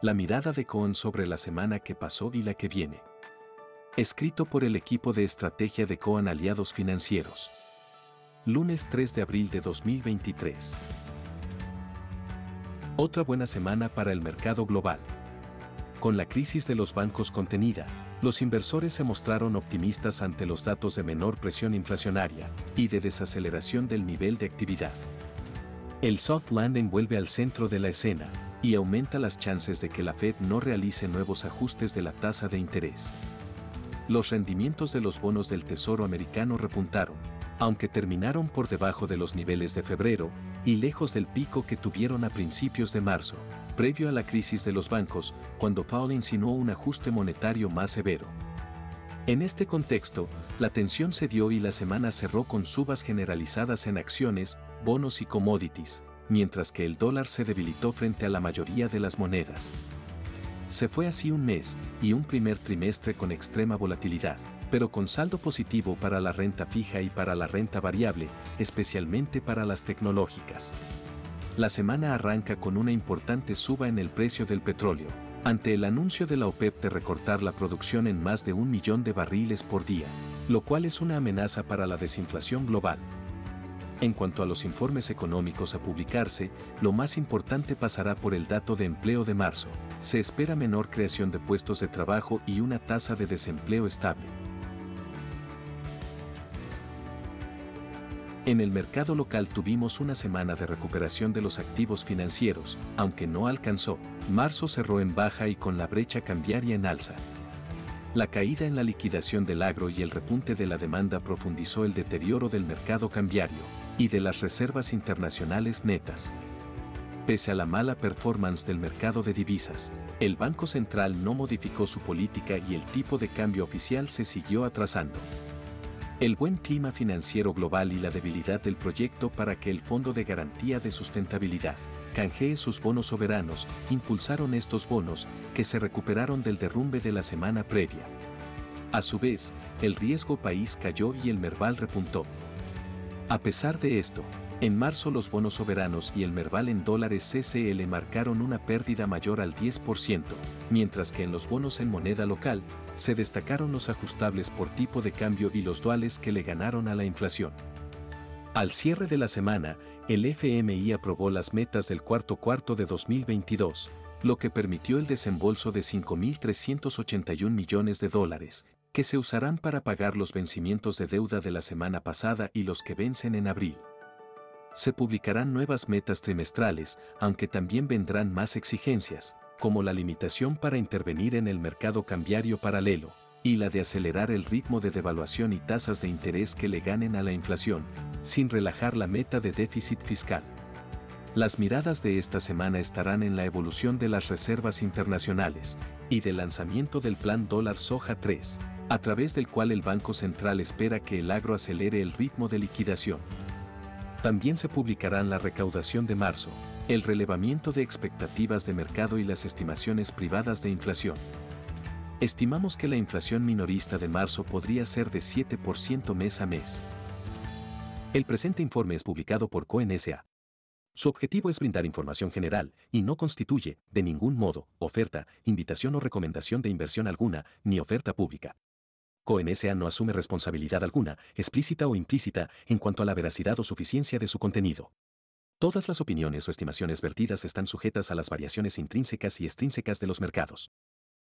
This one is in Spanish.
La mirada de Cohen sobre la semana que pasó y la que viene. Escrito por el equipo de estrategia de Cohen Aliados Financieros. Lunes 3 de abril de 2023. Otra buena semana para el mercado global. Con la crisis de los bancos contenida, los inversores se mostraron optimistas ante los datos de menor presión inflacionaria y de desaceleración del nivel de actividad. El soft landing vuelve al centro de la escena y aumenta las chances de que la Fed no realice nuevos ajustes de la tasa de interés. Los rendimientos de los bonos del Tesoro americano repuntaron, aunque terminaron por debajo de los niveles de febrero y lejos del pico que tuvieron a principios de marzo, previo a la crisis de los bancos, cuando Powell insinuó un ajuste monetario más severo. En este contexto, la tensión se dio y la semana cerró con subas generalizadas en acciones, bonos y commodities, mientras que el dólar se debilitó frente a la mayoría de las monedas. Se fue así un mes y un primer trimestre con extrema volatilidad, pero con saldo positivo para la renta fija y para la renta variable, especialmente para las tecnológicas. La semana arranca con una importante suba en el precio del petróleo, ante el anuncio de la OPEP de recortar la producción en más de un millón de barriles por día, lo cual es una amenaza para la desinflación global. En cuanto a los informes económicos a publicarse, lo más importante pasará por el dato de empleo de marzo. Se espera menor creación de puestos de trabajo y una tasa de desempleo estable. En el mercado local tuvimos una semana de recuperación de los activos financieros, aunque no alcanzó. Marzo cerró en baja y con la brecha cambiaria en alza. La caída en la liquidación del agro y el repunte de la demanda profundizó el deterioro del mercado cambiario y de las reservas internacionales netas. Pese a la mala performance del mercado de divisas, el Banco Central no modificó su política y el tipo de cambio oficial se siguió atrasando. El buen clima financiero global y la debilidad del proyecto para que el Fondo de Garantía de Sustentabilidad canjee sus bonos soberanos impulsaron estos bonos que se recuperaron del derrumbe de la semana previa. A su vez, el riesgo país cayó y el Merval repuntó. A pesar de esto, en marzo los bonos soberanos y el Merval en dólares CCL marcaron una pérdida mayor al 10%, mientras que en los bonos en moneda local, se destacaron los ajustables por tipo de cambio y los duales que le ganaron a la inflación. Al cierre de la semana, el FMI aprobó las metas del cuarto cuarto de 2022, lo que permitió el desembolso de 5.381 millones de dólares, que se usarán para pagar los vencimientos de deuda de la semana pasada y los que vencen en abril se publicarán nuevas metas trimestrales, aunque también vendrán más exigencias, como la limitación para intervenir en el mercado cambiario paralelo, y la de acelerar el ritmo de devaluación y tasas de interés que le ganen a la inflación, sin relajar la meta de déficit fiscal. Las miradas de esta semana estarán en la evolución de las reservas internacionales y del lanzamiento del Plan Dólar Soja 3, a través del cual el Banco Central espera que el agro acelere el ritmo de liquidación. También se publicarán la recaudación de marzo, el relevamiento de expectativas de mercado y las estimaciones privadas de inflación. Estimamos que la inflación minorista de marzo podría ser de 7% mes a mes. El presente informe es publicado por CONSA. Su objetivo es brindar información general y no constituye, de ningún modo, oferta, invitación o recomendación de inversión alguna, ni oferta pública. CONSA no asume responsabilidad alguna, explícita o implícita, en cuanto a la veracidad o suficiencia de su contenido. Todas las opiniones o estimaciones vertidas están sujetas a las variaciones intrínsecas y extrínsecas de los mercados.